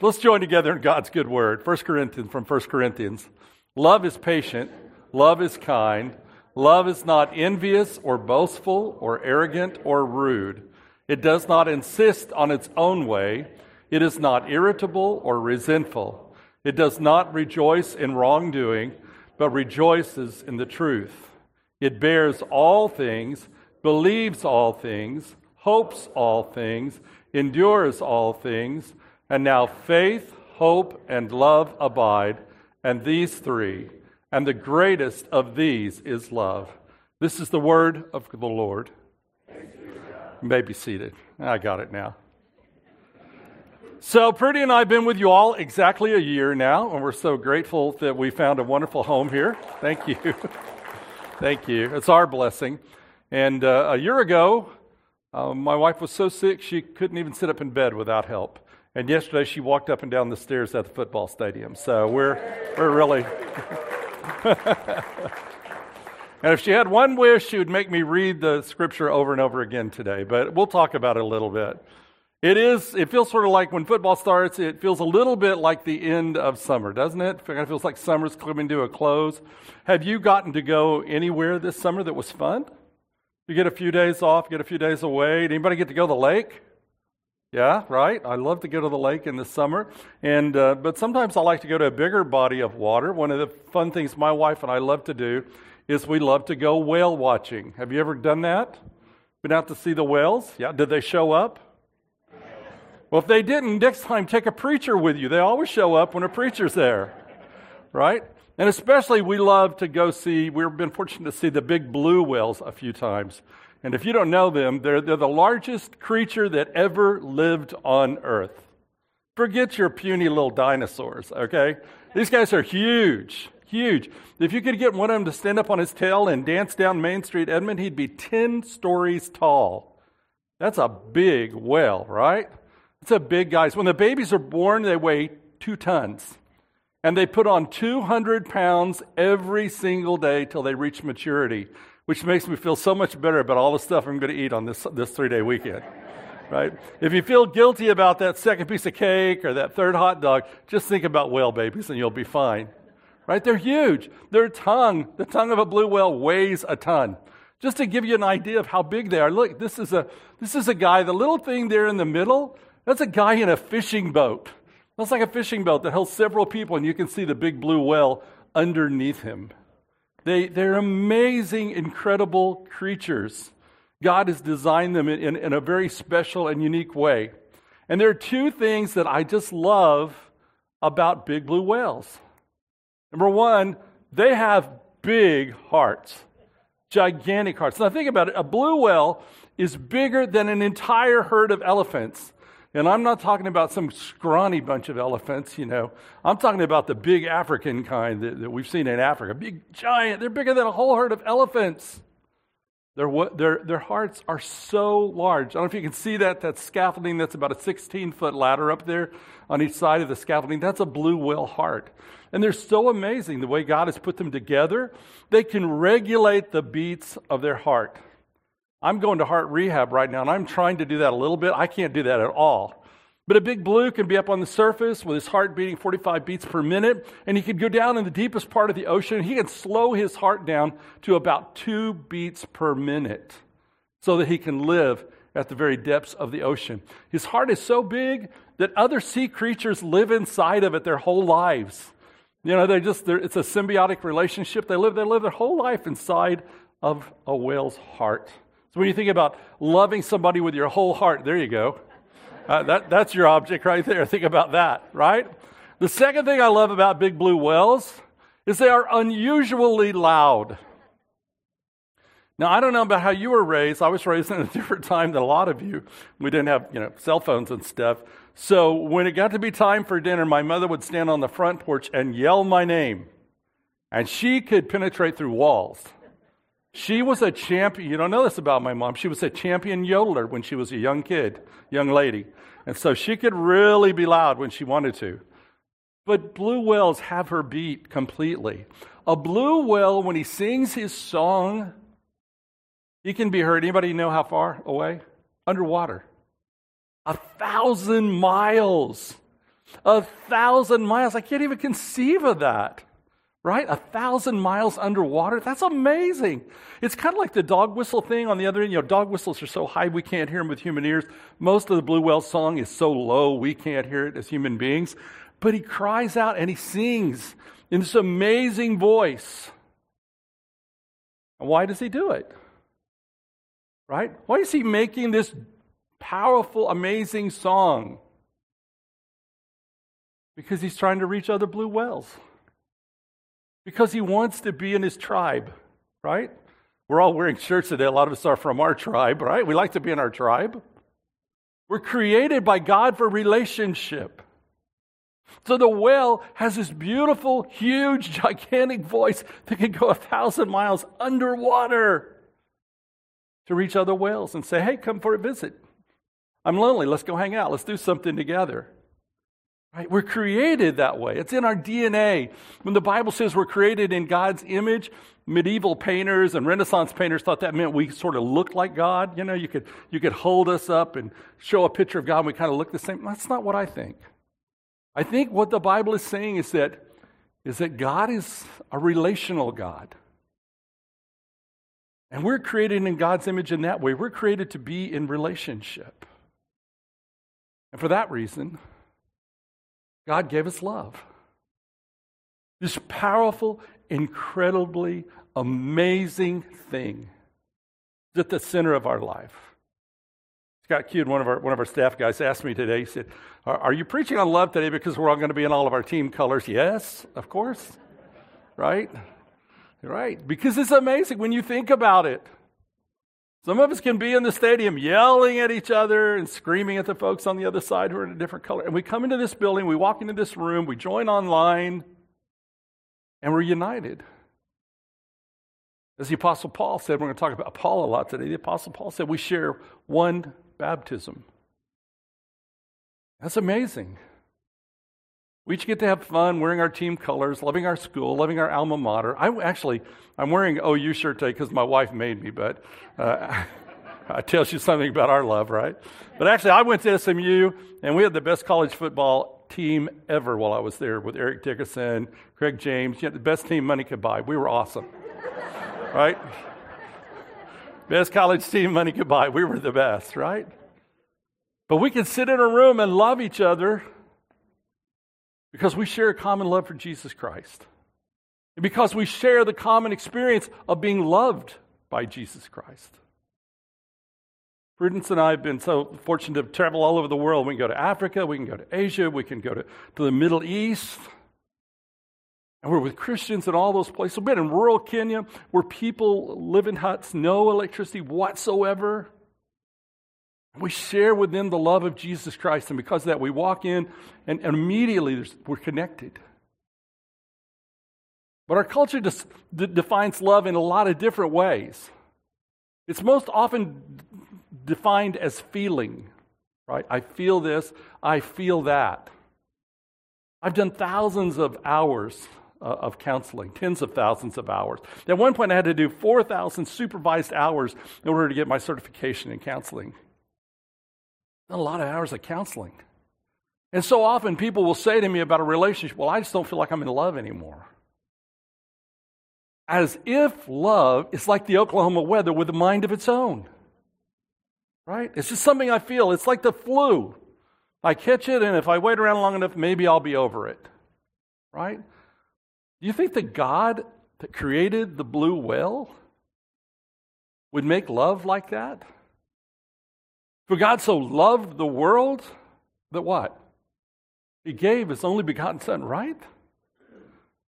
Let's join together in God's good word. 1 Corinthians from 1 Corinthians. Love is patient, love is kind, love is not envious or boastful or arrogant or rude. It does not insist on its own way. It is not irritable or resentful. It does not rejoice in wrongdoing, but rejoices in the truth. It bears all things, believes all things, hopes all things, endures all things. And now faith, hope, and love abide, and these three. And the greatest of these is love. This is the word of the Lord. You may be seated. I got it now. So, Prudy and I have been with you all exactly a year now, and we're so grateful that we found a wonderful home here. Thank you. Thank you. It's our blessing. And uh, a year ago, uh, my wife was so sick she couldn't even sit up in bed without help. And yesterday she walked up and down the stairs at the football stadium. So we're, we're really. and if she had one wish, she would make me read the scripture over and over again today. But we'll talk about it a little bit. It is, it feels sort of like when football starts, it feels a little bit like the end of summer, doesn't it? It kind of feels like summer's coming to a close. Have you gotten to go anywhere this summer that was fun? You get a few days off, get a few days away. Did anybody get to go to the lake? Yeah, right. I love to go to the lake in the summer, and uh, but sometimes I like to go to a bigger body of water. One of the fun things my wife and I love to do is we love to go whale watching. Have you ever done that? Been out to see the whales? Yeah. Did they show up? Well, if they didn't, next time take a preacher with you. They always show up when a preacher's there, right? And especially, we love to go see. We've been fortunate to see the big blue whales a few times. And if you don't know them, they're, they're the largest creature that ever lived on Earth. Forget your puny little dinosaurs, okay? These guys are huge, huge. If you could get one of them to stand up on his tail and dance down Main Street, Edmond, he'd be 10 stories tall. That's a big whale, right? It's a big guy. When the babies are born, they weigh two tons. And they put on 200 pounds every single day till they reach maturity which makes me feel so much better about all the stuff I'm going to eat on this, this three day weekend. Right? If you feel guilty about that second piece of cake or that third hot dog, just think about whale babies and you'll be fine. Right? They're huge. Their tongue, the tongue of a blue whale weighs a ton. Just to give you an idea of how big they are. Look, this is a this is a guy, the little thing there in the middle, that's a guy in a fishing boat. That's like a fishing boat that holds several people, and you can see the big blue whale underneath him. They, they're amazing, incredible creatures. God has designed them in, in, in, a very special and unique way. And there are two things that I just love about big blue whales. Number one, they have big hearts, gigantic hearts. Now, think about it a blue whale is bigger than an entire herd of elephants. And I'm not talking about some scrawny bunch of elephants, you know. I'm talking about the big African kind that, that we've seen in Africa. Big, giant. They're bigger than a whole herd of elephants. Their, their, their hearts are so large. I don't know if you can see that. That scaffolding that's about a 16 foot ladder up there on each side of the scaffolding. That's a blue whale heart. And they're so amazing the way God has put them together. They can regulate the beats of their heart. I'm going to heart rehab right now, and I'm trying to do that a little bit. I can't do that at all. But a big blue can be up on the surface with his heart beating 45 beats per minute, and he could go down in the deepest part of the ocean. He can slow his heart down to about two beats per minute so that he can live at the very depths of the ocean. His heart is so big that other sea creatures live inside of it their whole lives. You know, they just, it's a symbiotic relationship. They live, they live their whole life inside of a whale's heart. So when you think about loving somebody with your whole heart, there you go. Uh, that, that's your object right there. Think about that, right? The second thing I love about big blue whales is they are unusually loud. Now, I don't know about how you were raised. I was raised in a different time than a lot of you. We didn't have, you know, cell phones and stuff. So when it got to be time for dinner, my mother would stand on the front porch and yell my name. And she could penetrate through walls. She was a champion. You don't know this about my mom. She was a champion yodeler when she was a young kid, young lady. And so she could really be loud when she wanted to. But blue whales have her beat completely. A blue whale, when he sings his song, he can be heard. Anybody know how far away? Underwater. A thousand miles. A thousand miles. I can't even conceive of that. Right? A thousand miles underwater. That's amazing. It's kind of like the dog whistle thing on the other end. You know, dog whistles are so high we can't hear them with human ears. Most of the blue whale song is so low we can't hear it as human beings. But he cries out and he sings in this amazing voice. And why does he do it? Right? Why is he making this powerful, amazing song? Because he's trying to reach other blue whales. Because he wants to be in his tribe, right? We're all wearing shirts today. A lot of us are from our tribe, right? We like to be in our tribe. We're created by God for relationship. So the whale has this beautiful, huge, gigantic voice that can go a thousand miles underwater to reach other whales and say, hey, come for a visit. I'm lonely. Let's go hang out. Let's do something together. Right? We're created that way. It's in our DNA. When the Bible says we're created in God's image, medieval painters and Renaissance painters thought that meant we sort of looked like God. You know, you could, you could hold us up and show a picture of God and we kind of look the same. That's not what I think. I think what the Bible is saying is that, is that God is a relational God. And we're created in God's image in that way. We're created to be in relationship. And for that reason, God gave us love. This powerful, incredibly amazing thing is at the center of our life. Scott Cute, one of our one of our staff guys, asked me today. He said, are, "Are you preaching on love today because we're all going to be in all of our team colors?" Yes, of course. Right, right. Because it's amazing when you think about it. Some of us can be in the stadium yelling at each other and screaming at the folks on the other side who are in a different color. And we come into this building, we walk into this room, we join online, and we're united. As the Apostle Paul said, we're going to talk about Paul a lot today. The Apostle Paul said we share one baptism. That's amazing. We each get to have fun wearing our team colors, loving our school, loving our alma mater. I actually, I'm wearing OU shirt today because my wife made me, but uh, it tells you something about our love, right? But actually, I went to SMU and we had the best college football team ever while I was there with Eric Dickerson, Craig James. You had the best team money could buy. We were awesome, right? Best college team money could buy. We were the best, right? But we could sit in a room and love each other because we share a common love for Jesus Christ. And because we share the common experience of being loved by Jesus Christ. Prudence and I have been so fortunate to travel all over the world. We can go to Africa, we can go to Asia, we can go to, to the Middle East. And we're with Christians in all those places. We've been in rural Kenya where people live in huts, no electricity whatsoever. We share with them the love of Jesus Christ. And because of that, we walk in and, and immediately we're connected. But our culture d- defines love in a lot of different ways. It's most often defined as feeling, right? I feel this, I feel that. I've done thousands of hours uh, of counseling, tens of thousands of hours. At one point, I had to do 4,000 supervised hours in order to get my certification in counseling. A lot of hours of counseling. And so often, people will say to me about a relationship, Well, I just don't feel like I'm in love anymore. As if love is like the Oklahoma weather with a mind of its own. Right? It's just something I feel. It's like the flu. I catch it, and if I wait around long enough, maybe I'll be over it. Right? Do you think that God that created the blue whale would make love like that? For God so loved the world that what? He gave his only begotten Son, right?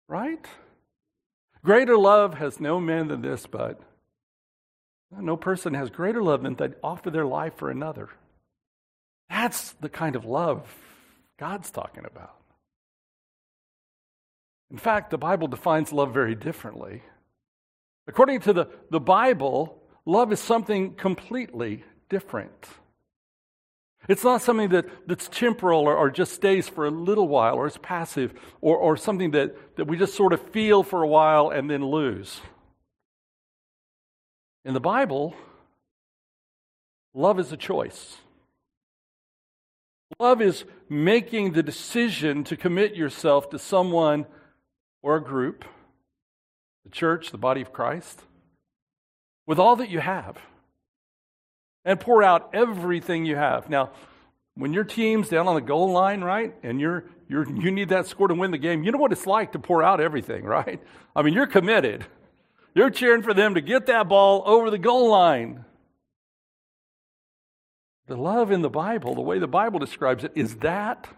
Right? Greater love has no man than this, but no person has greater love than to offer their life for another. That's the kind of love God's talking about. In fact, the Bible defines love very differently. According to the, the Bible, love is something completely different. It's not something that, that's temporal or, or, just stays for a little while or is passive or, or something that, that we just sort of feel for a while and then lose. In the Bible, love is a choice. Love is making the decision to commit yourself to someone or a group, the church, the body of Christ, with all that you have and pour out everything you have. Now, when your team's down on the goal line, right, and you're, you're, you need that score to win the game, you know what it's like to pour out everything, right? I mean, you're committed. You're cheering for them to get that ball over the goal line. The love in the Bible, the way the Bible describes it, is that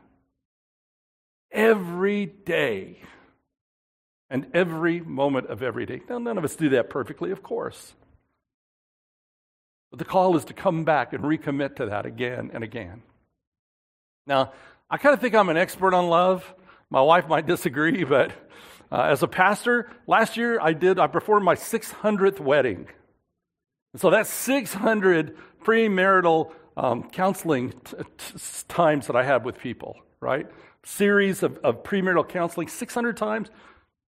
every day and every moment of every day. Now, none of us do that perfectly, of course. But the call is to come back and recommit to that again and again. Now, I kind of think I'm an expert on love. My wife might disagree, but uh, as a pastor, last year I did, I performed my 600th wedding. And so that's 600 premarital um, counseling t- t- times that I had with people, right? Series of, of premarital counseling, 600 times.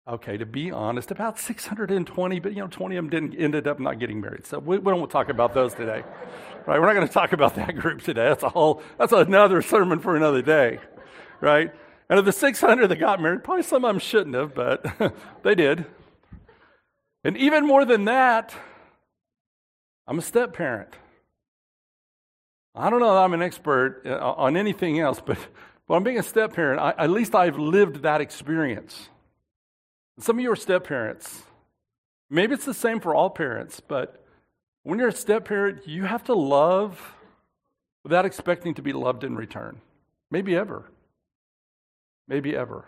Okay, to be honest, about 620, but you know, 20 of them didn't ended up not getting married. So we, we don't talk about those today. Right? We're not going to talk about that group today. That's a whole that's another sermon for another day. Right? And of the 600 that got married, probably some of them shouldn't have, but they did. And even more than that, I'm a step parent. I don't know that I'm an expert uh, on anything else, but, but I'm being a step parent. At least I've lived that experience. Some of you are step parents. Maybe it's the same for all parents, but when you're a step parent, you have to love without expecting to be loved in return. Maybe ever. Maybe ever.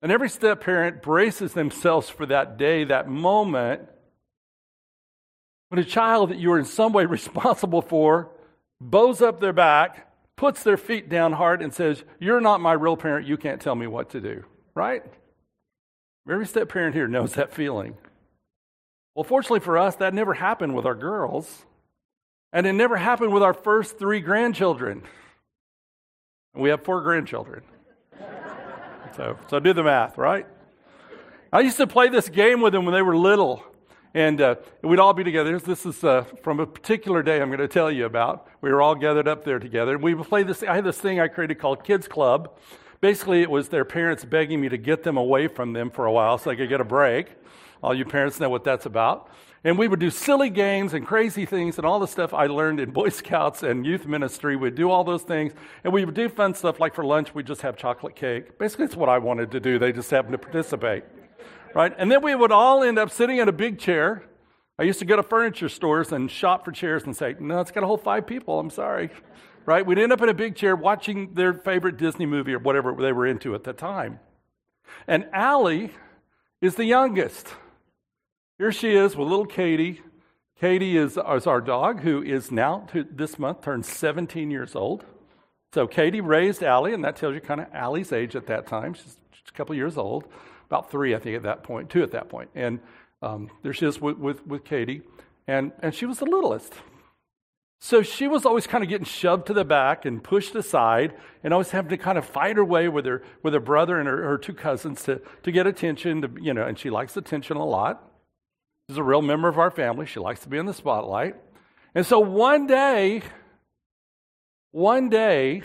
And every step parent braces themselves for that day, that moment, when a child that you are in some way responsible for bows up their back, puts their feet down hard, and says, You're not my real parent. You can't tell me what to do. Right? Every step parent here knows that feeling. Well, fortunately for us, that never happened with our girls. And it never happened with our first three grandchildren. We have four grandchildren. so, so do the math, right? I used to play this game with them when they were little. And uh, we'd all be together. This is uh, from a particular day I'm going to tell you about. We were all gathered up there together. And we would play this. I had this thing I created called Kids Club. Basically, it was their parents begging me to get them away from them for a while so they could get a break. All you parents know what that's about. And we would do silly games and crazy things and all the stuff I learned in Boy Scouts and youth ministry. We'd do all those things. And we would do fun stuff like for lunch, we'd just have chocolate cake. Basically, it's what I wanted to do. They just happened to participate. Right? And then we would all end up sitting in a big chair. I used to go to furniture stores and shop for chairs and say, no, it's got to hold five people. I'm sorry right? We'd end up in a big chair watching their favorite Disney movie or whatever they were into at the time. And Allie is the youngest. Here she is with little Katie. Katie is, is our dog who is now, this month, turned 17 years old. So Katie raised Allie, and that tells you kind of Allie's age at that time. She's, she's a couple years old, about three, I think, at that point, two at that point. And um, there she is with, with, with Katie. And, and she was the littlest. So she was always kind of getting shoved to the back and pushed aside and always having to kind of fight her way with her, with her brother and her, her two cousins to, to get attention, to, you know, and she likes attention a lot. She's a real member of our family. She likes to be in the spotlight. And so one day, one day,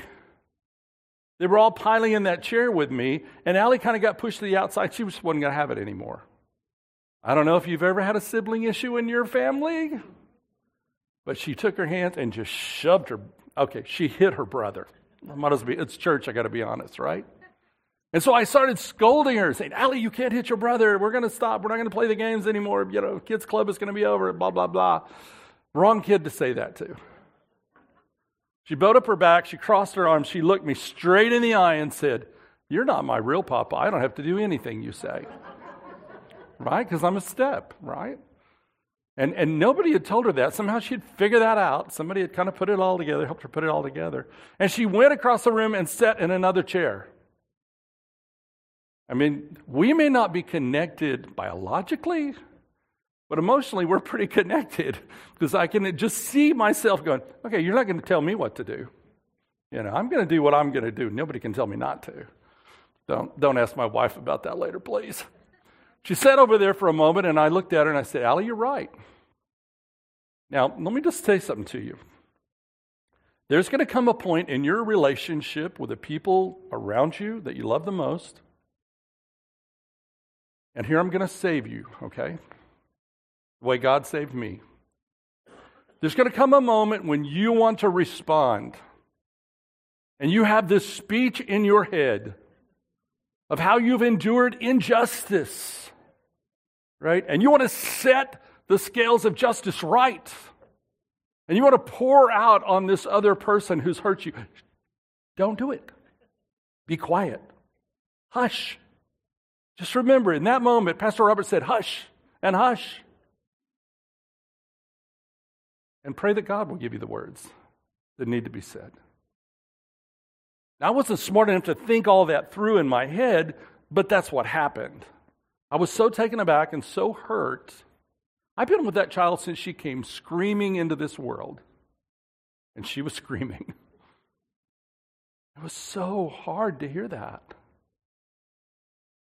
they were all piling in that chair with me, and Allie kind of got pushed to the outside. She just wasn't going to have it anymore. I don't know if you've ever had a sibling issue in your family. But she took her hands and just shoved her. Okay, she hit her brother. I might as well be, it's church, I got to be honest, right? And so I started scolding her, saying, Allie, you can't hit your brother. We're going to stop. We're not going to play the games anymore. You know, kids' club is going to be over, blah, blah, blah. Wrong kid to say that to. She bowed up her back. She crossed her arms. She looked me straight in the eye and said, You're not my real papa. I don't have to do anything you say. right? Because I'm a step, right? And, and nobody had told her that. Somehow she'd figure that out. Somebody had kind of put it all together, helped her put it all together. And she went across the room and sat in another chair. I mean, we may not be connected biologically, but emotionally we're pretty connected because I can just see myself going, okay, you're not going to tell me what to do. You know, I'm going to do what I'm going to do. Nobody can tell me not to. Don't, don't ask my wife about that later, please. She sat over there for a moment, and I looked at her and I said, Allie, you're right. Now, let me just say something to you. There's going to come a point in your relationship with the people around you that you love the most. And here I'm going to save you, okay? The way God saved me. There's going to come a moment when you want to respond. And you have this speech in your head of how you've endured injustice, right? And you want to set the scales of justice right. And you want to pour out on this other person who's hurt you. Don't do it. Be quiet. Hush. Just remember, in that moment, Pastor Robert said, hush and hush. And pray that God will give you the words that need to be said. Now, I wasn't smart enough to think all that through in my head, but that's what happened. I was so taken aback and so hurt. I've been with that child since she came screaming into this world. And she was screaming. It was so hard to hear that.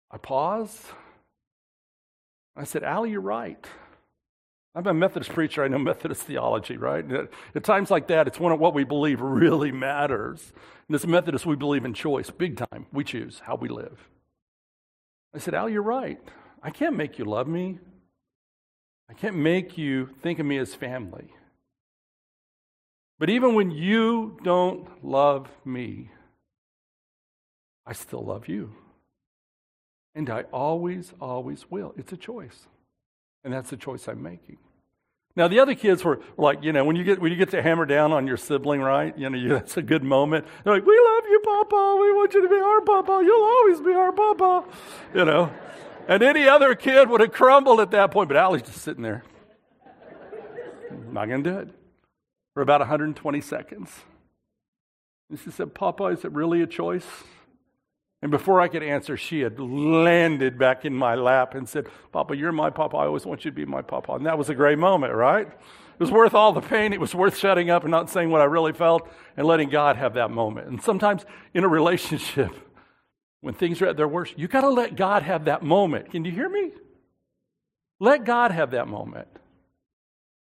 I paused. I said, Allie, you're right. I'm a Methodist preacher. I know Methodist theology, right? At times like that, it's one of what we believe really matters. And as Methodists, we believe in choice, big time. We choose how we live. I said, Al, you're right. I can't make you love me. I can't make you think of me as family. But even when you don't love me, I still love you. And I always, always will. It's a choice. And that's the choice I'm making. Now the other kids were like, you know, when you get when you get to hammer down on your sibling, right? You know, you, that's a good moment. They're like, "We love Papa. We want you to be our Papa. You'll always be our Papa." You know, and any other kid would have crumbled at that point, but Allie's just sitting there. Not going to do it for about 120 seconds. And she said, "Papa, is it really a choice?" And before I could answer, she had landed back in my lap and said, Papa, you're my papa. I always want you to be my papa. And that was a great moment, right? It was worth all the pain. It was worth shutting up and not saying what I really felt and letting God have that moment. And sometimes in a relationship, when things are at their worst, you got to let God have that moment. Can you hear me? Let God have that moment.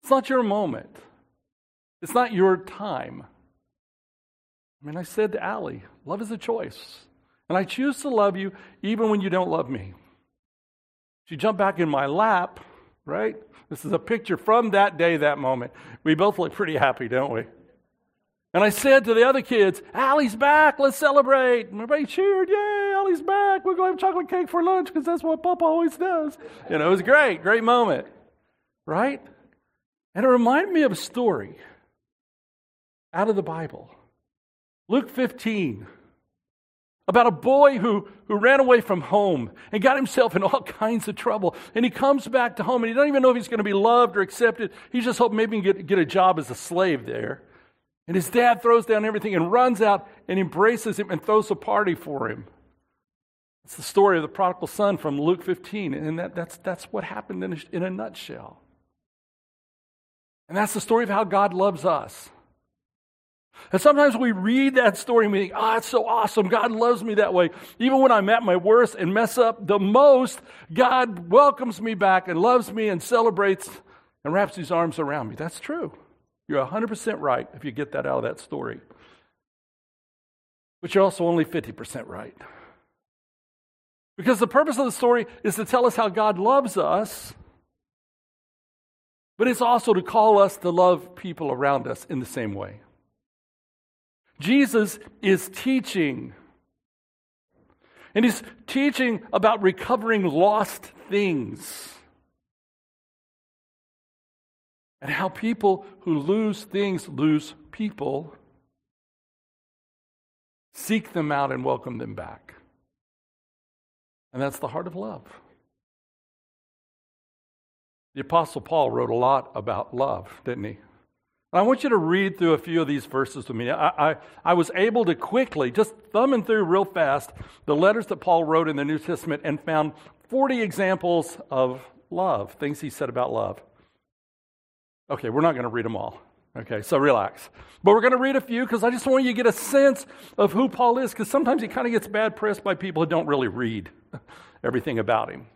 It's not your moment, it's not your time. I mean, I said to Allie, love is a choice. And I choose to love you even when you don't love me. She jumped back in my lap, right? This is a picture from that day, that moment. We both look pretty happy, don't we? And I said to the other kids, Allie's back, let's celebrate. And everybody cheered, yay, Allie's back. We're going to have chocolate cake for lunch because that's what Papa always does. You know, it was great, great moment, right? And it reminded me of a story out of the Bible. Luke 15 about a boy who, who ran away from home and got himself in all kinds of trouble. And he comes back to home and he doesn't even know if he's going to be loved or accepted. He's just hoping maybe he can get, get a job as a slave there. And his dad throws down everything and runs out and embraces him and throws a party for him. It's the story of the prodigal son from Luke 15. And that, that's, that's what happened in a, in a nutshell. And that's the story of how God loves us. And sometimes we read that story and we think, ah, oh, it's so awesome. God loves me that way. Even when I'm at my worst and mess up the most, God welcomes me back and loves me and celebrates and wraps his arms around me. That's true. You're 100% right if you get that out of that story. But you're also only 50% right. Because the purpose of the story is to tell us how God loves us, but it's also to call us to love people around us in the same way. Jesus is teaching. And he's teaching about recovering lost things. And how people who lose things lose people. Seek them out and welcome them back. And that's the heart of love. The Apostle Paul wrote a lot about love, didn't he? I want you to read through a few of these verses with me. I, I, I, was able to quickly, just thumbing through real fast, the letters that Paul wrote in the New Testament and found 40 examples of love, things he said about love. Okay, we're not going to read them all. Okay, so relax. But we're going to read a few because I just want you to get a sense of who Paul is because sometimes he kind of gets bad press by people who don't really read everything about him.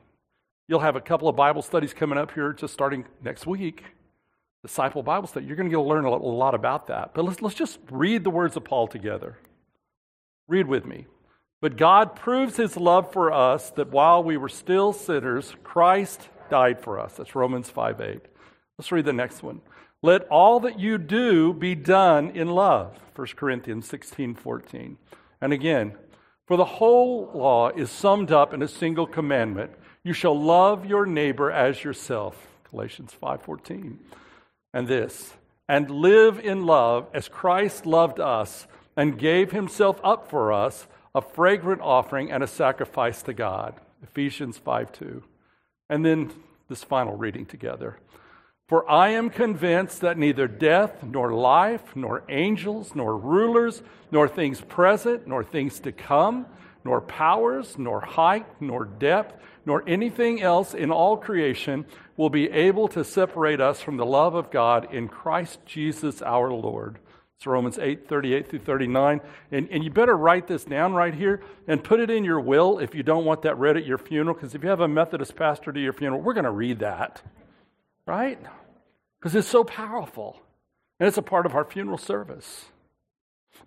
You'll have a couple of Bible studies coming up here just starting next week disciple Bible study. You're going to learn a lot about that. But let's, let's just read the words of Paul together. Read with me. But God proves his love for us that while we were still sinners, Christ died for us. That's Romans 5 8. Let's read the next one. Let all that you do be done in love. 1 Corinthians 16 14. And again, for the whole law is summed up in a single commandment you shall love your neighbor as yourself. Galatians 5:14. And this, and live in love as Christ loved us and gave himself up for us, a fragrant offering and a sacrifice to God. Ephesians 5:2. And then this final reading together. For I am convinced that neither death, nor life, nor angels, nor rulers, nor things present, nor things to come, nor powers, nor height, nor depth, nor anything else in all creation will be able to separate us from the love of God in Christ Jesus our Lord. It's Romans 8, 38 through 39. And, and you better write this down right here and put it in your will if you don't want that read at your funeral, because if you have a Methodist pastor to your funeral, we're going to read that right? Because it's so powerful. And it's a part of our funeral service.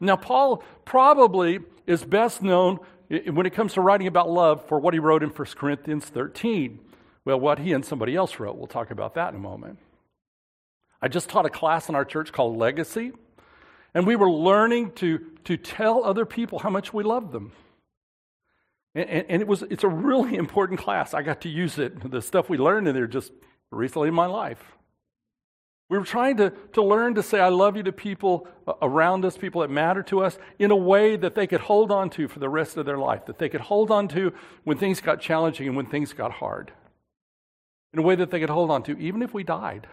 Now, Paul probably is best known when it comes to writing about love for what he wrote in 1 Corinthians 13. Well, what he and somebody else wrote. We'll talk about that in a moment. I just taught a class in our church called Legacy, and we were learning to, to tell other people how much we love them. And, and, and, it was, it's a really important class. I got to use it, the stuff we learned in there just recently in my life. We were trying to, to learn to say, I love you to people uh, around us, people that matter to us, in a way that they could hold on to for the rest of their life, that they could hold on to when things got challenging and when things got hard, in a way that they could hold on to, even if we died.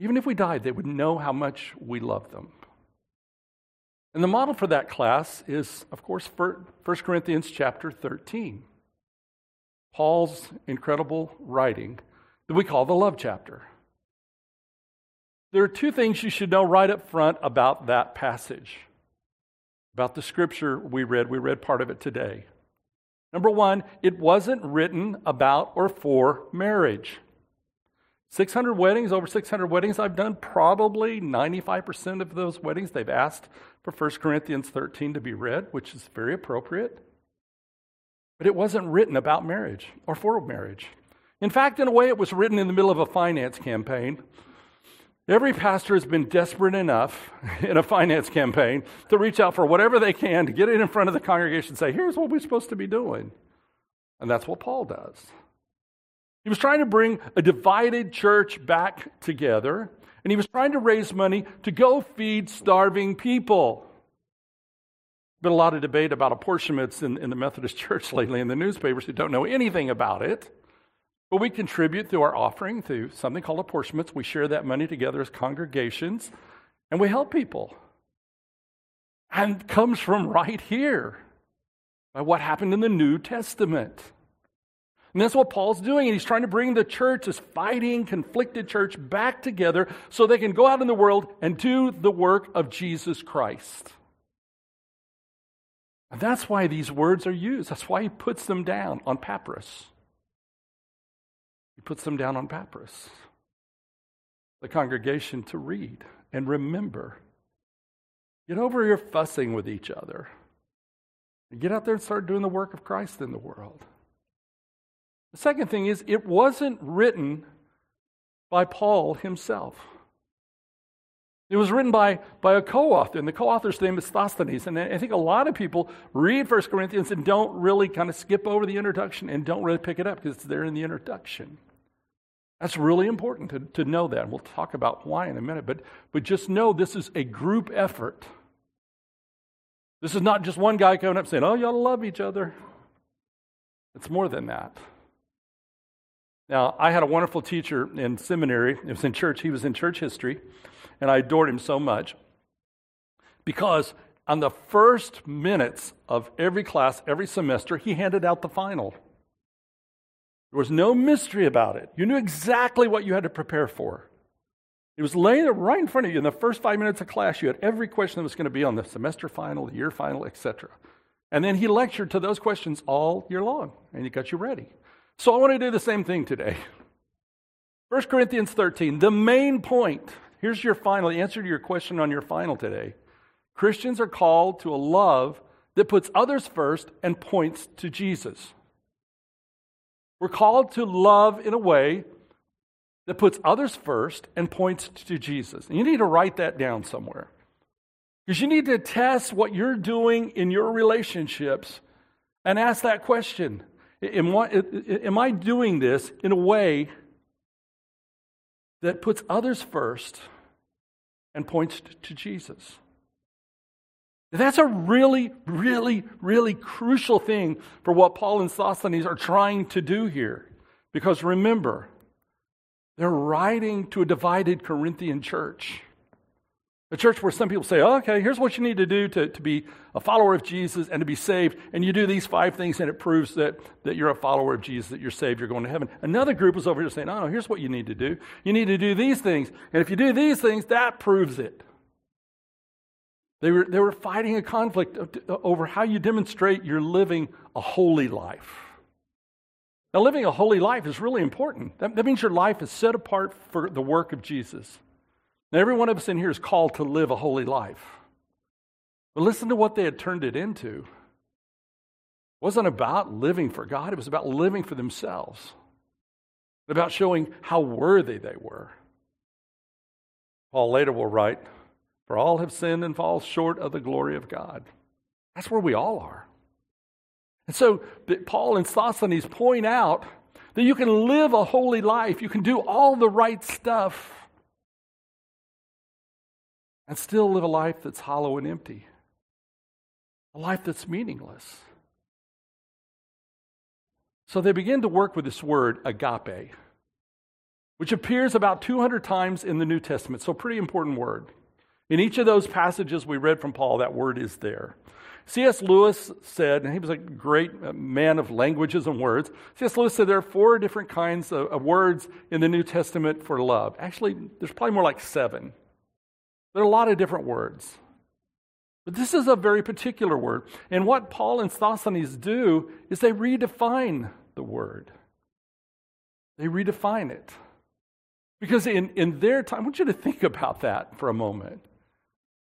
Even if we died, they would know how much we love them. And the model for that class is, of course, 1 Corinthians chapter 13. Paul's incredible writing that we call the love chapter. There are two things you should know right up front about that passage, about the scripture we read. We read part of it today. Number one, it wasn't written about or for marriage. 600 weddings, over 600 weddings I've done, probably 95% of those weddings they've asked for 1 Corinthians 13 to be read, which is very appropriate. But it wasn't written about marriage or for marriage. In fact, in a way, it was written in the middle of a finance campaign. Every pastor has been desperate enough in a finance campaign to reach out for whatever they can to get it in front of the congregation and say, here's what we're supposed to be doing. And that's what Paul does. He was trying to bring a divided church back together, and he was trying to raise money to go feed starving people been a lot of debate about apportionments in, in the Methodist Church lately in the newspapers who don't know anything about it. But we contribute through our offering through something called apportionments. We share that money together as congregations and we help people. And comes from right here by what happened in the New Testament. And that's what Paul's doing. And he's trying to bring the church, this fighting, conflicted church, back together so they can go out in the world and do the work of Jesus Christ. And that's why these words are used. That's why he puts them down on papyrus. He puts them down on papyrus. The congregation to read and remember. Get over your fussing with each other. And get out there and start doing the work of Christ in the world. The second thing is, it wasn't written by Paul himself. It was written by, by a co author, and the co author's name is Sosthenes. And I think a lot of people read 1 Corinthians and don't really kind of skip over the introduction and don't really pick it up because it's there in the introduction. That's really important to, to know that. We'll talk about why in a minute, but, but just know this is a group effort. This is not just one guy coming up saying, Oh, y'all love each other. It's more than that. Now, I had a wonderful teacher in seminary. It was in church. He was in church history and I adored him so much because on the first minutes of every class, every semester, he handed out the final. There was no mystery about it. You knew exactly what you had to prepare for. It was laying right in front of you in the first five minutes of class. You had every question that was going to be on the semester final, the year final, etc. And then he lectured to those questions all year long, and he got you ready. So I want to do the same thing today. 1 Corinthians 13, the main point. Here's your final answer to your question on your final today. Christians are called to a love that puts others first and points to Jesus. We're called to love in a way that puts others first and points to Jesus. And you need to write that down somewhere. Because you need to test what you're doing in your relationships and ask that question Am I doing this in a way that puts others first and points to Jesus? That's a really, really, really crucial thing for what Paul and Sosthenes are trying to do here. Because remember, they're writing to a divided Corinthian church. A church where some people say, oh, okay, here's what you need to do to, to be a follower of Jesus and to be saved. And you do these five things, and it proves that, that you're a follower of Jesus, that you're saved, you're going to heaven. Another group is over here saying, oh, no, here's what you need to do. You need to do these things. And if you do these things, that proves it. They were, they were fighting a conflict over how you demonstrate you're living a holy life. Now, living a holy life is really important. That, that means your life is set apart for the work of Jesus. Now, every one of us in here is called to live a holy life. But listen to what they had turned it into. It wasn't about living for God, it was about living for themselves, about showing how worthy they were. Paul later will write, For all have sinned and fall short of the glory of God. That's where we all are. And so Paul and Sosthenes point out that you can live a holy life, you can do all the right stuff, and still live a life that's hollow and empty, a life that's meaningless. So they begin to work with this word, agape, which appears about 200 times in the New Testament. So, pretty important word. In each of those passages we read from Paul, that word is there. C.S. Lewis said, and he was a great man of languages and words. C.S. Lewis said there are four different kinds of, of words in the New Testament for love. Actually, there's probably more like seven. There are a lot of different words. But this is a very particular word. And what Paul and Sosthenes do is they redefine the word. They redefine it. Because in, in their time, I want you to think about that for a moment.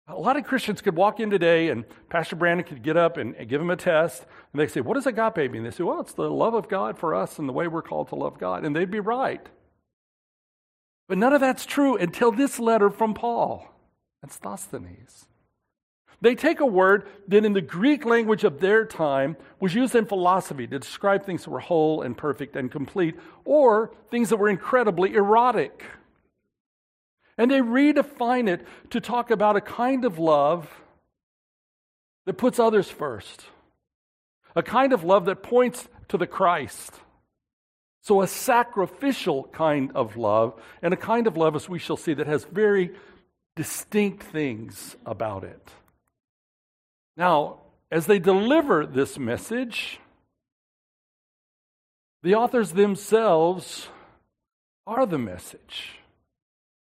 A lot of Christians could walk in today and Pastor Brandon could get up and, give them a test and they say, What does agape mean? They say, Well, it's the love of God for us and the way we're called to love God. And they'd be right. But none of that's true until this letter from Paul and Sosthenes. They take a word that in the Greek language of their time was used in philosophy to describe things that were whole and perfect and complete, or things that were incredibly erotic. And they redefine it to talk about a kind of love that puts others first, a kind of love that points to the Christ. So, a sacrificial kind of love, and a kind of love, as we shall see, that has very distinct things about it. Now, as they deliver this message, the authors themselves are the message.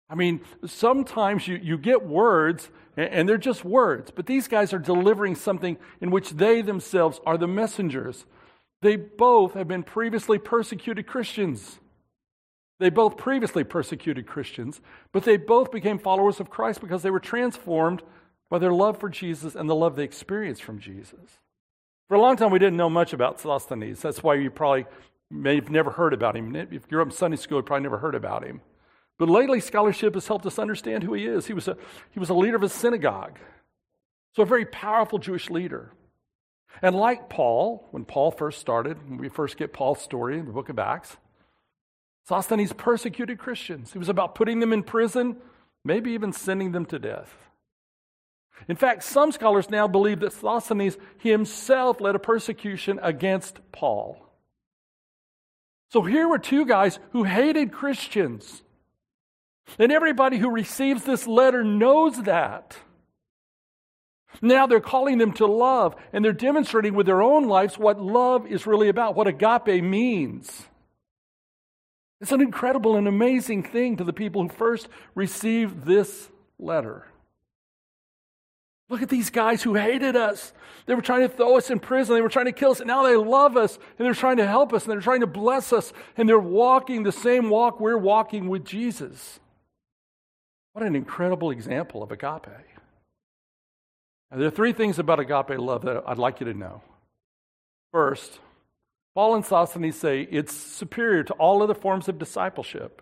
I mean, sometimes you, you get words and they're just words, but these guys are delivering something in which they themselves are the messengers. They both have been previously persecuted Christians. They both previously persecuted Christians, but they both became followers of Christ because they were transformed by their love for Jesus and the love they experienced from Jesus. For a long time, we didn't know much about Sosthenes. That's why you probably may have never heard about him. If you're up in Sunday school, you probably never heard about him. But lately, scholarship has helped us understand who he is. He was a, he was a leader of a synagogue, so a very powerful Jewish leader. And like Paul, when Paul first started, when we first get Paul's story in the book of Acts, Sosthenes persecuted Christians. He was about putting them in prison, maybe even sending them to death. In fact, some scholars now believe that Sosthenes himself led a persecution against Paul. So here were two guys who hated Christians and everybody who receives this letter knows that. Now they're calling them to love, and they're demonstrating with their own lives what love is really about, what agape means. It's an incredible and amazing thing to the people who first received this letter. Look at these guys who hated us. They were trying to throw us in prison. They were trying to kill us. And now they love us and they're trying to help us and they're trying to bless us. And they're walking the same walk we're walking with Jesus. What an incredible example of agape. Now, there are three things about agape love that I'd like you to know. First, Paul and Sosthenes say it's superior to all other forms of discipleship.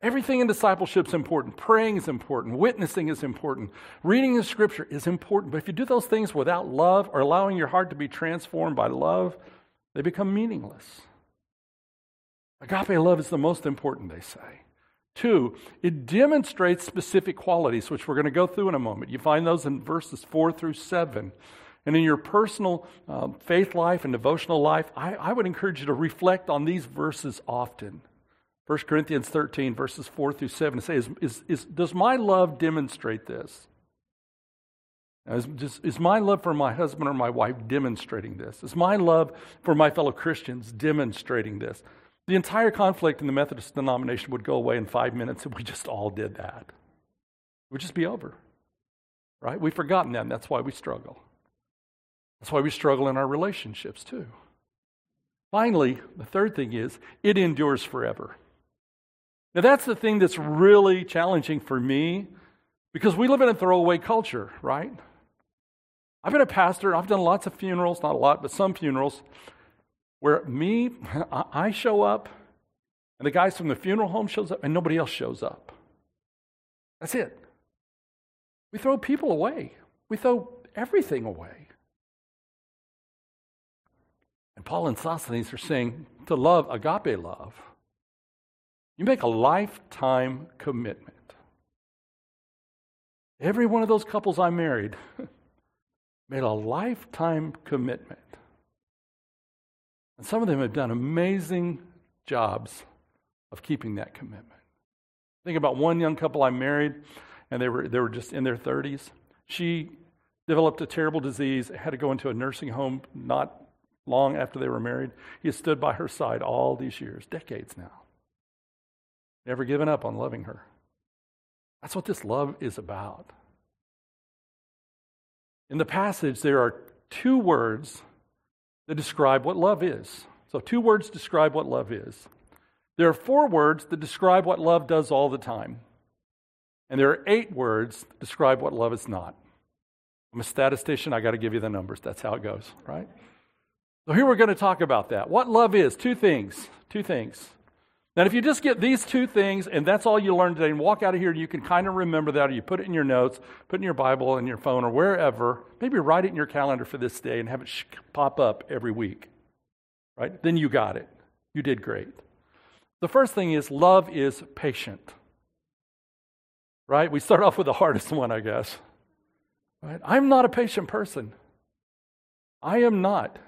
Everything in discipleship is important. Praying is important. Witnessing is important. Reading the scripture is important. But if you do those things without love or allowing your heart to be transformed by love, they become meaningless. Agape love is the most important, they say. Two, it demonstrates specific qualities, which we're going to go through in a moment. You find those in verses four through seven. And in your personal uh, faith life and devotional life, I, I would encourage you to reflect on these verses often. 1 Corinthians 13, verses 4 through 7 say, is, is, is, Does my love demonstrate this? Is, is my love for my husband or my wife demonstrating this? Is my love for my fellow Christians demonstrating this? The entire conflict in the Methodist denomination would go away in five minutes if we just all did that. It would just be over. Right? We've forgotten that, and that's why we struggle. That's why we struggle in our relationships, too. Finally, the third thing is it endures forever. Now, that's the thing that's really challenging for me because we live in a throwaway culture, right? I've been a pastor, I've done lots of funerals, not a lot, but some funerals, where me, I show up, and the guys from the funeral home shows up, and nobody else shows up. That's it. We throw people away. We throw everything away. And Paul and Sosthenes are saying to love, agape love, you make a lifetime commitment. Every one of those couples I married made a lifetime commitment. And some of them have done amazing jobs of keeping that commitment. Think about one young couple I married, and they were, they were just in their 30s. She developed a terrible disease, had to go into a nursing home not long after they were married. He has stood by her side all these years, decades now. Never given up on loving her. That's what this love is about. In the passage, there are two words that describe what love is. So, two words describe what love is. There are four words that describe what love does all the time. And there are eight words that describe what love is not. I'm a statistician, I got to give you the numbers. That's how it goes, right? So, here we're going to talk about that. What love is two things. Two things. Now, if you just get these two things and that's all you learn today and walk out of here and you can kind of remember that or you put it in your notes, put it in your Bible, in your phone, or wherever, maybe write it in your calendar for this day and have it pop up every week, right? Then you got it. You did great. The first thing is love is patient, right? We start off with the hardest one, I guess. Right? I'm not a patient person. I am not.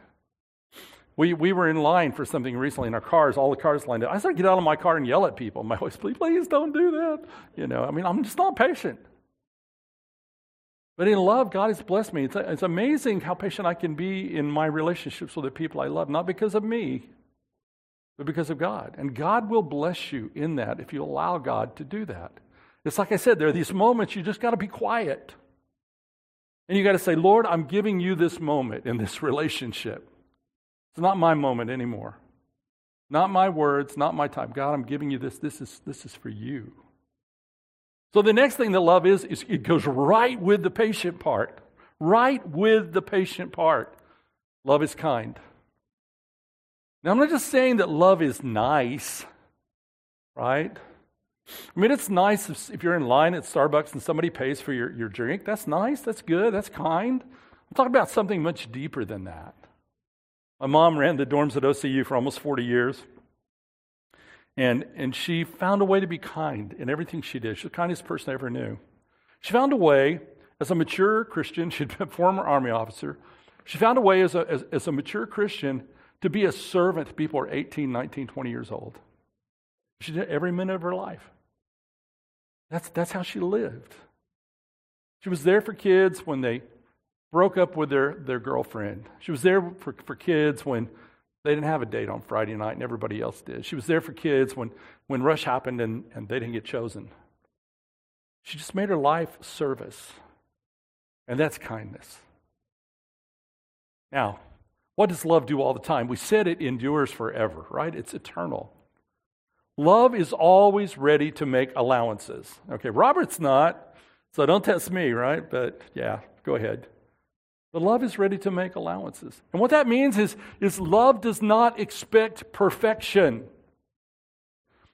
We, we were in line for something recently in our cars, all the cars lined up. I started get out of my car and yell at people. My wife, please, please don't do that. You know, I mean, I'm just not patient. But in love, God has blessed me. It's, it's amazing how patient I can be in my relationships with the people I love, not because of me, but because of God. And God will bless you in that if you allow God to do that. It's like I said, there are these moments you just got to be quiet. And you got to say, Lord, I'm giving you this moment in this relationship. It's not my moment anymore. Not my words, not my time. God, I'm giving you this. This is, this is for you. So the next thing that love is, is it goes right with the patient part. Right with the patient part. Love is kind. Now, I'm not just saying that love is nice, right? I mean, it's nice if, if, you're in line at Starbucks and somebody pays for your, your drink. That's nice. That's good. That's kind. I'm talking about something much deeper than that. My mom ran the dorms at OCU for almost 40 years. And, and she found a way to be kind in everything she did. She's the kindest person I ever knew. She found a way, as a mature Christian, she'd been a former Army officer, she found a way as a, as, as a mature Christian to be a servant to people who are 18, 19, 20 years old. She did every minute of her life. That's, that's how she lived. She was there for kids when they broke up with their, their girlfriend. She was there for, for kids when they didn't have a date on Friday night and everybody else did. She was there for kids when, when Rush happened and, and they didn't get chosen. She just made her life service. And that's kindness. Now, what does love do all the time? We said it endures forever, right? It's eternal. Love is always ready to make allowances. Okay, Robert's not, so don't test me, right? But yeah, go ahead. But love is ready to make allowances. And what that means is, is love does not expect perfection.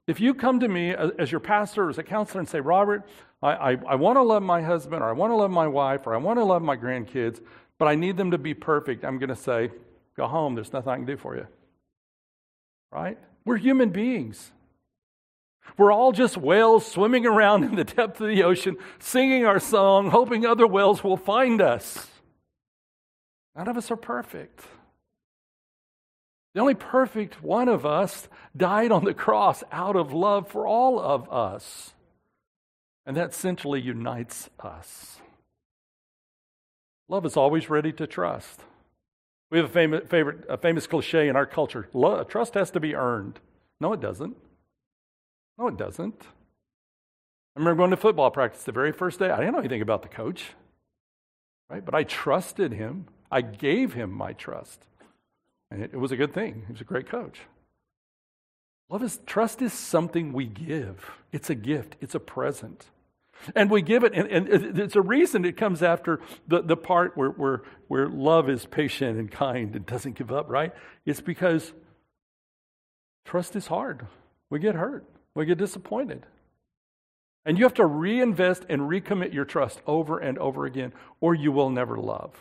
If you come to me as your pastor or as a counselor and say, Robert, I, I, I want to love my husband or I want to love my wife or I want to love my grandkids, but I need them to be perfect, I'm going to say, go home. There's nothing I can do for you. Right? We're human beings. We're all just whales swimming around in the depth of the ocean, singing our song, hoping other whales will find us. None of us are perfect. The only perfect one of us died on the cross out of love for all of us. And that essentially unites us. Love is always ready to trust. We have a famous, favorite, a famous cliche in our culture love, trust has to be earned. No, it doesn't. No, it doesn't. I remember going to football practice the very first day. I didn't know anything about the coach, right? But I trusted him. I gave him my trust. And it, it was a good thing. He was a great coach. Love is trust is something we give. It's a gift. It's a present. And we give it, and, and it's a reason it comes after the, the part where, where, where love is patient and kind and doesn't give up, right? It's because trust is hard. We get hurt. We get disappointed. And you have to reinvest and recommit your trust over and over again, or you will never love.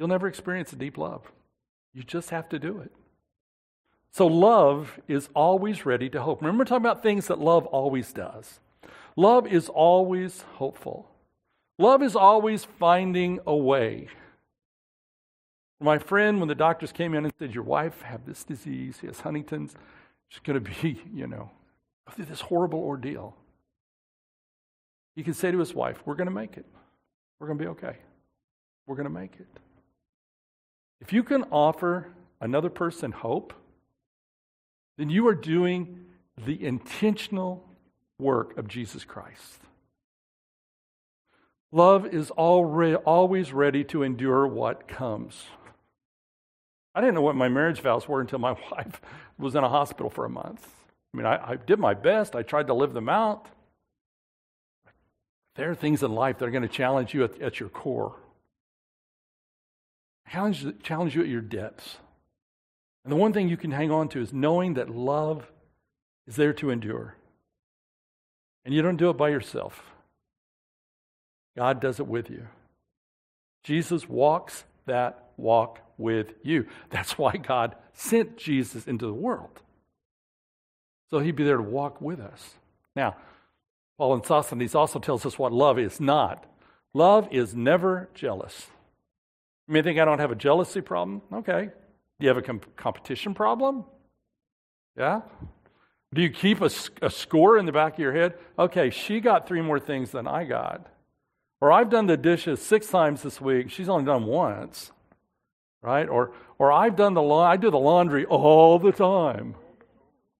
You'll never experience a deep love. You just have to do it. So, love is always ready to hope. Remember, talking about things that love always does. Love is always hopeful. Love is always finding a way. My friend, when the doctors came in and said, Your wife have this disease, he has Huntington's, She's going to be, you know, through this horrible ordeal. He could say to his wife, We're going to make it. We're going to be okay. We're going to make it. If you can offer another person hope, then you are doing the intentional work of Jesus Christ. Love is always ready to endure what comes. I didn't know what my marriage vows were until my wife was in a hospital for a month. I mean, I, I did my best, I tried to live them out. There are things in life that are going to challenge you at, at your core, challenge, challenge you at your depths. And the one thing you can hang on to is knowing that love is there to endure. And you don't do it by yourself, God does it with you. Jesus walks that walk with you. That's why God sent Jesus into the world. So he'd be there to walk with us. Now, Paul and Sosthenes also tells us what love is not. Love is never jealous. You may think I don't have a jealousy problem. Okay. Do you have a comp- competition problem? Yeah. Do you keep a, a score in the back of your head? Okay, she got three more things than I got. Or I've done the dishes six times this week. She's only done once right? Or, or I've done the la- I do the laundry all the time.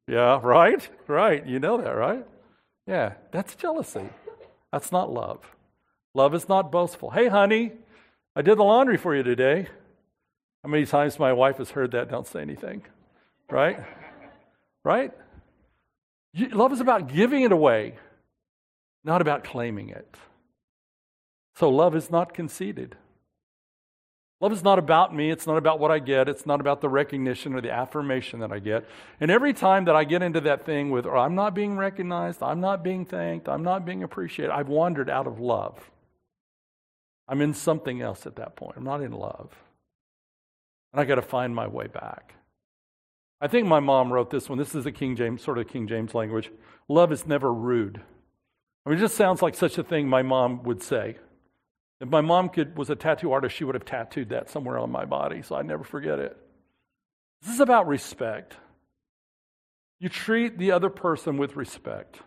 Yeah, right? Right. You know that, right? Yeah, that's jealousy. That's not love. Love is not boastful. Hey, honey, I did the laundry for you today. How many times my wife has heard that? Don't say anything. Right? right? Love is about giving it away, not about claiming it. So love is not conceited. Love is not about me. It's not about what I get. It's not about the recognition or the affirmation that I get. And every time that I get into that thing with, oh, I'm not being recognized, I'm not being thanked, I'm not being appreciated, I've wandered out of love. I'm in something else at that point. I'm not in love. And I got to find my way back. I think my mom wrote this one. This is a King James, sort of King James language. Love is never rude. I mean, it just sounds like such a thing my mom would say. If my mom could, was a tattoo artist, she would have tattooed that somewhere on my body, so I'd never forget it. This is about respect. You treat the other person with respect.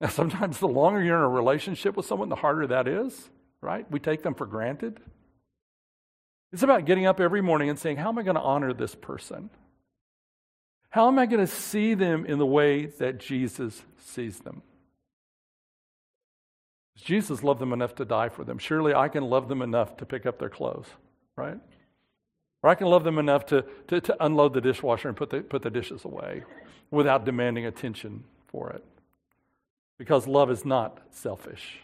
Now, sometimes the longer you're in a relationship with someone, the harder that is, right? We take them for granted. It's about getting up every morning and saying, How am I going to honor this person? How am I going to see them in the way that Jesus sees them? Jesus loved them enough to die for them. Surely I can love them enough to pick up their clothes, right? Or I can love them enough to, to, to unload the dishwasher and put the, put the dishes away without demanding attention for it. Because love is not selfish.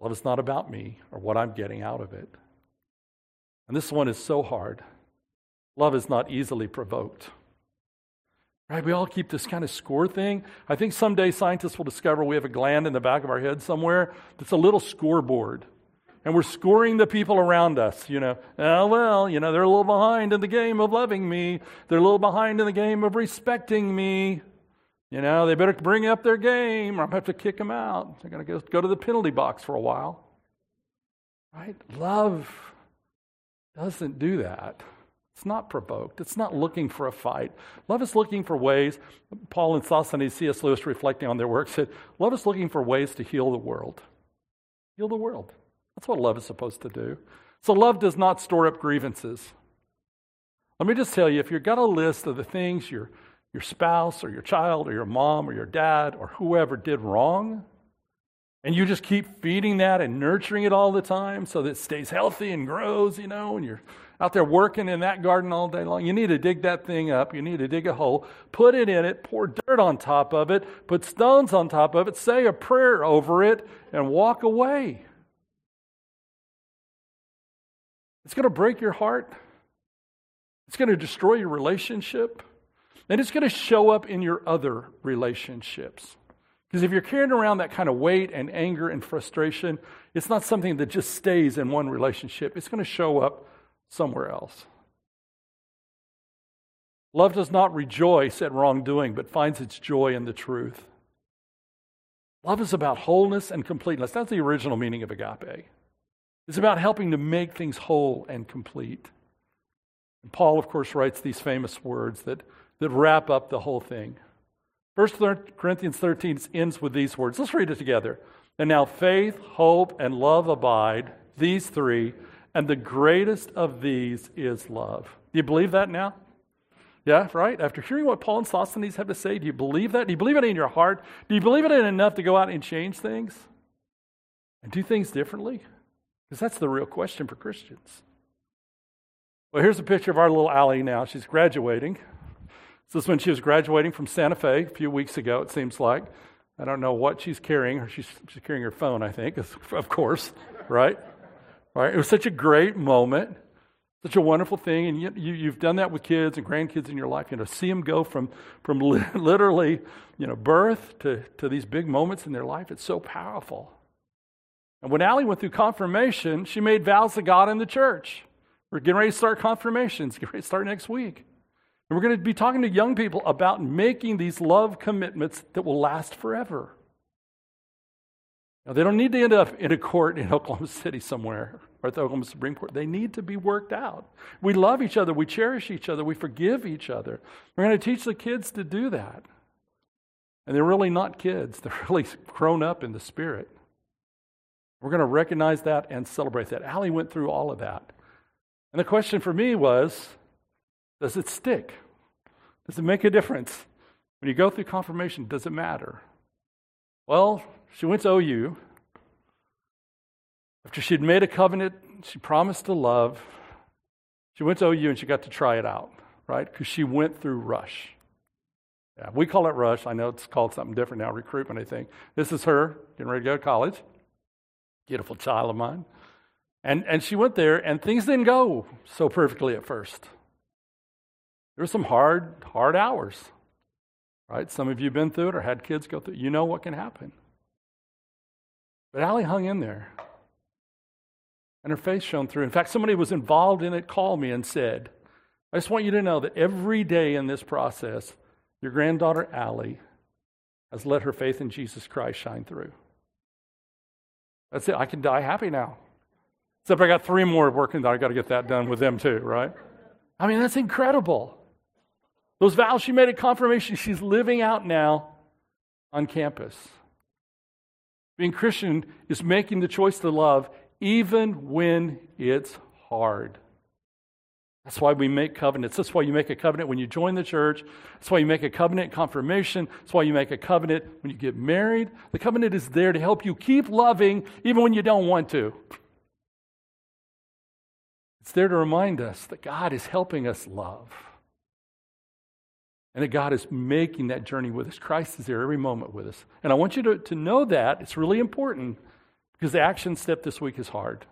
Love is not about me or what I'm getting out of it. And this one is so hard. Love is not easily provoked. Right? We all keep this kind of score thing. I think someday scientists will discover we have a gland in the back of our head somewhere that's a little scoreboard. And we're scoring the people around us, you know. Oh, well, you know, they're a little behind in the game of loving me. They're a little behind in the game of respecting me. You know, they better bring up their game or I'm going to have to kick them out. They're going to go to the penalty box for a while. Right? Love doesn't do that. It's not provoked. It's not looking for a fight. Love is looking for ways. Paul and Sosthenes, C.S. Lewis, reflecting on their work, said, Love is looking for ways to heal the world. Heal the world. That's what love is supposed to do. So, love does not store up grievances. Let me just tell you if you've got a list of the things your, your spouse or your child or your mom or your dad or whoever did wrong, and you just keep feeding that and nurturing it all the time so that it stays healthy and grows, you know, and you're out there working in that garden all day long. You need to dig that thing up. You need to dig a hole, put it in it, pour dirt on top of it, put stones on top of it, say a prayer over it, and walk away. It's going to break your heart. It's going to destroy your relationship. And it's going to show up in your other relationships. Because if you're carrying around that kind of weight and anger and frustration, it's not something that just stays in one relationship. It's going to show up somewhere else. Love does not rejoice at wrongdoing, but finds its joy in the truth. Love is about wholeness and completeness. That's the original meaning of agape. It's about helping to make things whole and complete. And Paul, of course, writes these famous words that, that wrap up the whole thing. 1 Corinthians 13 ends with these words. Let's read it together. And now faith, hope, and love abide, these three and the greatest of these is love. Do you believe that now? Yeah, right? After hearing what Paul and Sosthenes have to say, do you believe that? Do you believe it in your heart? Do you believe it in enough to go out and change things and do things differently? Because that's the real question for Christians. Well, here's a picture of our little Allie now. She's graduating. This is when she was graduating from Santa Fe a few weeks ago, it seems like. I don't know what she's carrying. She's, she's carrying her phone, I think, of course, right? Right? It was such a great moment, such a wonderful thing. And you, you, have done that with kids and grandkids in your life. You know, see them go from, from literally, you know, birth to, to these big moments in their life. It's so powerful. And when Allie went through confirmation, she made vows to God and the church. We're getting ready to start confirmations, get ready to start next week. And we're going to be talking to young people about making these love commitments that will last forever. Now, they don't need to end up in a court in Oklahoma City somewhere or at the Oklahoma Supreme Court. They need to be worked out. We love each other, we cherish each other, we forgive each other. We're going to teach the kids to do that. And they're really not kids, they're really grown up in the Spirit. We're going to recognize that and celebrate that. Allie went through all of that. And the question for me was does it stick? Does it make a difference? When you go through confirmation, does it matter? Well, she went to OU. After she'd made a covenant, she promised to love. She went to OU and she got to try it out, right? Because she went through Rush. Yeah, we call it Rush. I know it's called something different now, recruitment, I think. This is her getting ready to go to college. Beautiful child of mine. And, and she went there, and things didn't go so perfectly at first. There were some hard, hard hours, right? Some of you have been through it or had kids go through it. You know what can happen. But Allie hung in there. And her face shone through. In fact, somebody was involved in it called me and said, I just want you to know that every day in this process, your granddaughter Allie has let her faith in Jesus Christ shine through. That's it. I can die happy now. Except I got three more working that I got to get that done with them too, right? I mean, that's incredible. Those vows she made at confirmation, she's living out now on campus. Being Christian is making the choice to love even when it's hard. That's why we make covenants. That's why you make a covenant when you join the church. That's why you make a covenant confirmation. That's why you make a covenant when you get married. The covenant is there to help you keep loving even when you don't want to. It's there to remind us that God is helping us love. And that God is making that journey with us. Christ is there every moment with us. And I want you to, to know that. It's really important because the action step this week is hard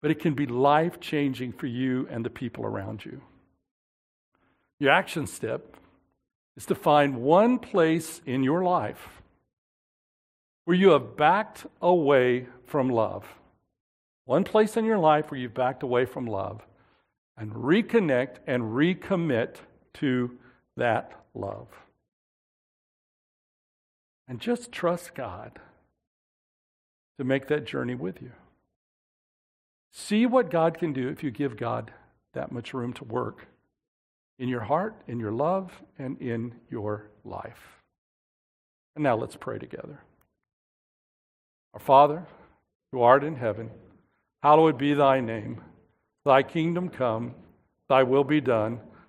but it can be life changing for you and the people around you. Your action step is to find one place in your life where you have backed away from love. One place in your life where you've backed away from love and reconnect and recommit to that love. And just trust God to make that journey with you. See what God can do if you give God that much room to work in your heart, in your love, and in your life. And now let's pray together. Our Father, who art in heaven, hallowed be thy name. Thy kingdom come, thy will be done,